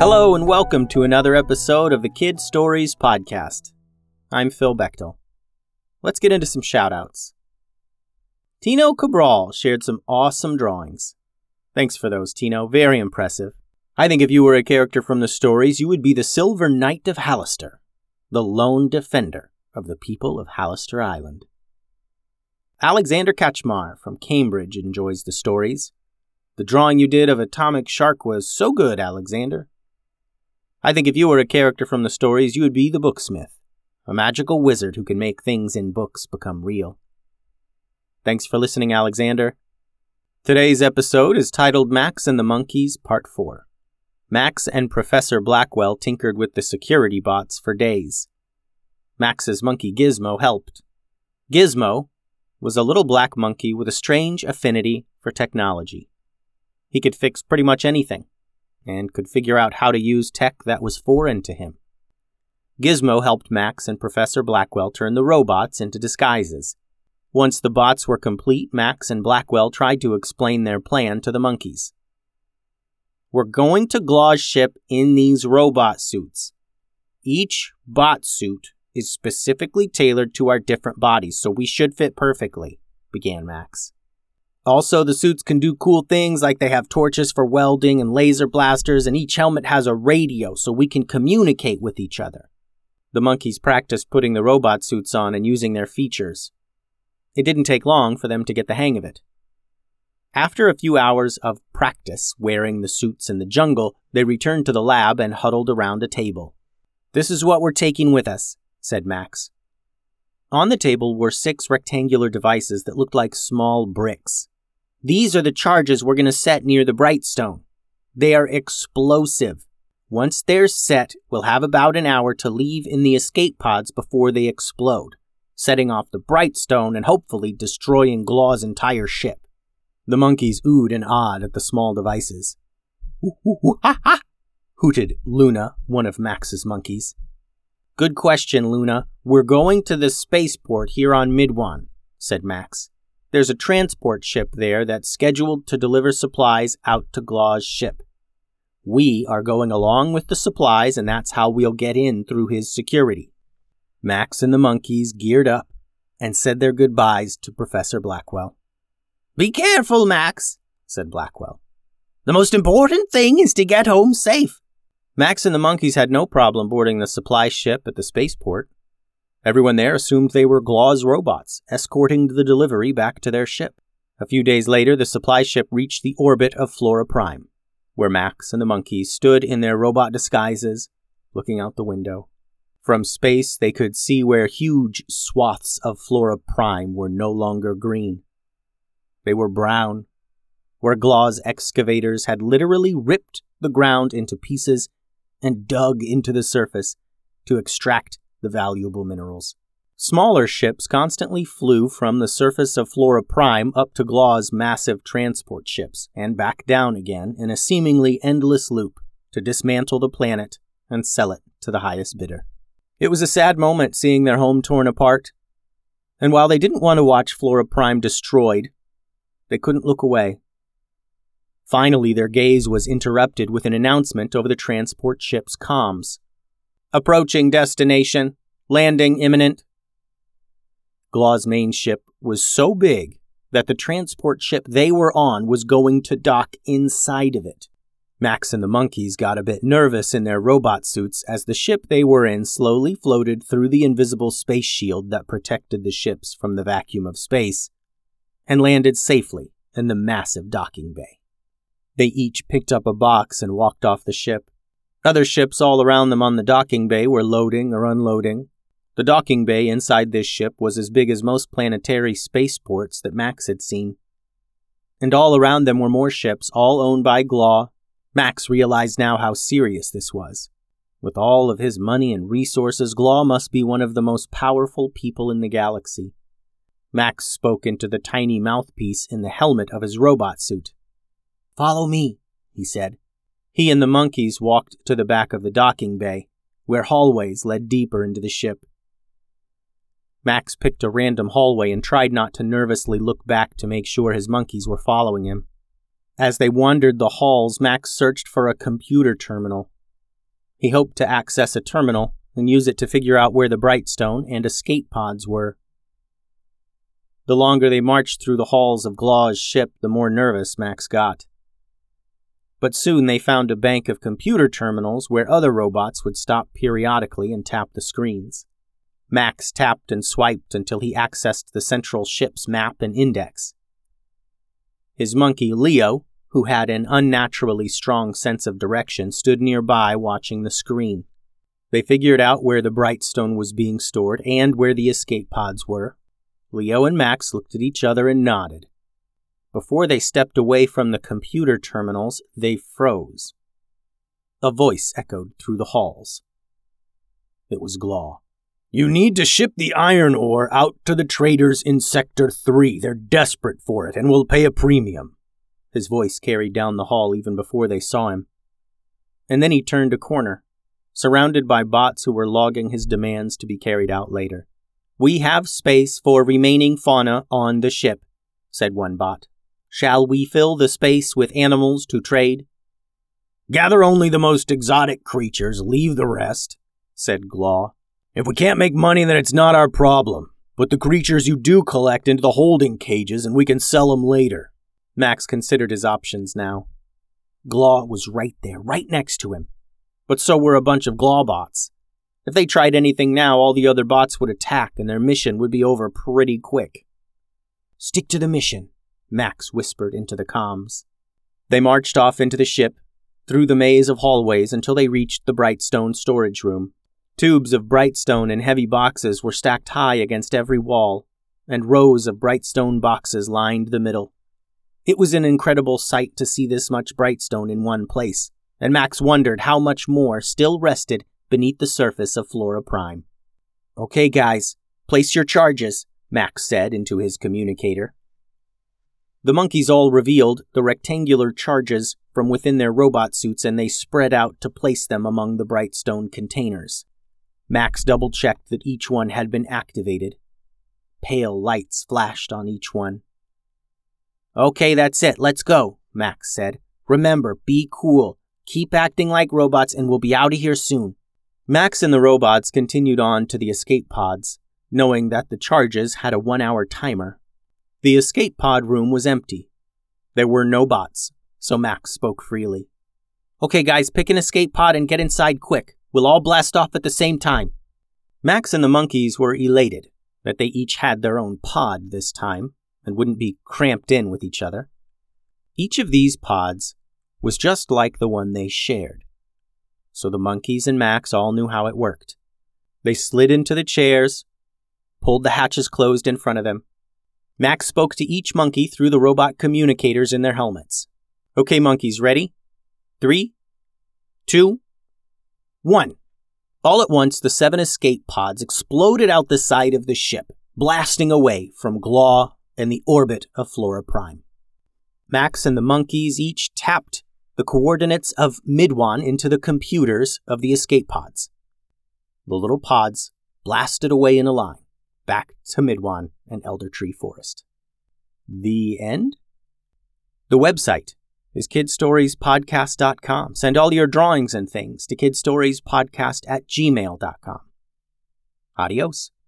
Hello and welcome to another episode of the Kid Stories Podcast. I'm Phil Bechtel. Let's get into some shoutouts. Tino Cabral shared some awesome drawings. Thanks for those, Tino. Very impressive. I think if you were a character from the stories, you would be the Silver Knight of Hallister, the lone defender of the people of Hallister Island. Alexander Kachmar from Cambridge enjoys the stories. The drawing you did of Atomic Shark was so good, Alexander. I think if you were a character from the stories, you would be the Booksmith, a magical wizard who can make things in books become real. Thanks for listening, Alexander. Today's episode is titled Max and the Monkeys, Part 4. Max and Professor Blackwell tinkered with the security bots for days. Max's monkey Gizmo helped. Gizmo was a little black monkey with a strange affinity for technology. He could fix pretty much anything and could figure out how to use tech that was foreign to him. Gizmo helped Max and Professor Blackwell turn the robots into disguises. Once the bots were complete, Max and Blackwell tried to explain their plan to the monkeys. We're going to Glaw's ship in these robot suits. Each bot suit is specifically tailored to our different bodies, so we should fit perfectly, began Max. Also, the suits can do cool things like they have torches for welding and laser blasters, and each helmet has a radio so we can communicate with each other. The monkeys practiced putting the robot suits on and using their features. It didn't take long for them to get the hang of it. After a few hours of practice wearing the suits in the jungle, they returned to the lab and huddled around a table. This is what we're taking with us, said Max. On the table were six rectangular devices that looked like small bricks. These are the charges we're going to set near the bright stone. They are explosive. Once they're set, we'll have about an hour to leave in the escape pods before they explode, setting off the bright stone and hopefully destroying Glaw's entire ship. The monkeys oohed and awed at the small devices. Ooh, ooh, ooh, ha, ha! hooted Luna, one of Max's monkeys. Good question, Luna. We're going to the spaceport here on Midwan, said Max. There's a transport ship there that's scheduled to deliver supplies out to Glaw's ship. We are going along with the supplies, and that's how we'll get in through his security. Max and the monkeys geared up and said their goodbyes to Professor Blackwell. Be careful, Max, said Blackwell. The most important thing is to get home safe. Max and the monkeys had no problem boarding the supply ship at the spaceport. Everyone there assumed they were Glaw's robots, escorting the delivery back to their ship. A few days later, the supply ship reached the orbit of Flora Prime, where Max and the monkeys stood in their robot disguises, looking out the window. From space, they could see where huge swaths of Flora Prime were no longer green. They were brown, where Glaw's excavators had literally ripped the ground into pieces and dug into the surface to extract the valuable minerals. Smaller ships constantly flew from the surface of Flora Prime up to Glaw's massive transport ships and back down again in a seemingly endless loop to dismantle the planet and sell it to the highest bidder. It was a sad moment seeing their home torn apart, and while they didn't want to watch Flora Prime destroyed, they couldn't look away. Finally, their gaze was interrupted with an announcement over the transport ship's comms. Approaching destination. Landing imminent. Glaw's main ship was so big that the transport ship they were on was going to dock inside of it. Max and the monkeys got a bit nervous in their robot suits as the ship they were in slowly floated through the invisible space shield that protected the ships from the vacuum of space and landed safely in the massive docking bay. They each picked up a box and walked off the ship. Other ships all around them on the docking bay were loading or unloading. The docking bay inside this ship was as big as most planetary spaceports that Max had seen. And all around them were more ships, all owned by Glaw. Max realized now how serious this was. With all of his money and resources, Glaw must be one of the most powerful people in the galaxy. Max spoke into the tiny mouthpiece in the helmet of his robot suit. Follow me, he said. He and the monkeys walked to the back of the docking bay, where hallways led deeper into the ship. Max picked a random hallway and tried not to nervously look back to make sure his monkeys were following him. As they wandered the halls, Max searched for a computer terminal. He hoped to access a terminal and use it to figure out where the Brightstone and escape pods were. The longer they marched through the halls of Glaw's ship, the more nervous Max got. But soon they found a bank of computer terminals where other robots would stop periodically and tap the screens. Max tapped and swiped until he accessed the central ship's map and index. His monkey, Leo, who had an unnaturally strong sense of direction, stood nearby watching the screen. They figured out where the Brightstone was being stored and where the escape pods were. Leo and Max looked at each other and nodded. Before they stepped away from the computer terminals, they froze. A voice echoed through the halls. It was Glaw. You need to ship the iron ore out to the traders in Sector 3. They're desperate for it and will pay a premium. His voice carried down the hall even before they saw him. And then he turned a corner, surrounded by bots who were logging his demands to be carried out later. We have space for remaining fauna on the ship, said one bot. Shall we fill the space with animals to trade? Gather only the most exotic creatures, leave the rest, said Glaw. If we can't make money, then it's not our problem. Put the creatures you do collect into the holding cages and we can sell them later. Max considered his options now. Glaw was right there, right next to him. But so were a bunch of Glawbots. If they tried anything now, all the other bots would attack and their mission would be over pretty quick. Stick to the mission, Max whispered into the comms. They marched off into the ship, through the maze of hallways until they reached the Brightstone storage room. Tubes of Brightstone in heavy boxes were stacked high against every wall, and rows of Brightstone boxes lined the middle. It was an incredible sight to see this much Brightstone in one place, and Max wondered how much more still rested beneath the surface of Flora Prime. Okay, guys, place your charges, Max said into his communicator. The monkeys all revealed the rectangular charges from within their robot suits and they spread out to place them among the Brightstone containers. Max double checked that each one had been activated. Pale lights flashed on each one. Okay, that's it. Let's go, Max said. Remember, be cool. Keep acting like robots and we'll be out of here soon. Max and the robots continued on to the escape pods, knowing that the charges had a one hour timer. The escape pod room was empty. There were no bots, so Max spoke freely. Okay, guys, pick an escape pod and get inside quick. We'll all blast off at the same time. Max and the monkeys were elated that they each had their own pod this time and wouldn't be cramped in with each other. Each of these pods was just like the one they shared. So the monkeys and Max all knew how it worked. They slid into the chairs, pulled the hatches closed in front of them. Max spoke to each monkey through the robot communicators in their helmets. Okay, monkeys, ready? Three, two, one. All at once, the seven escape pods exploded out the side of the ship, blasting away from Glaw and the orbit of Flora Prime. Max and the monkeys each tapped the coordinates of Midwan into the computers of the escape pods. The little pods blasted away in a line, back to Midwan and Elder Tree Forest. The end? The website is kidstoriespodcast.com. Send all your drawings and things to kidstoriespodcast at gmail.com. Adios.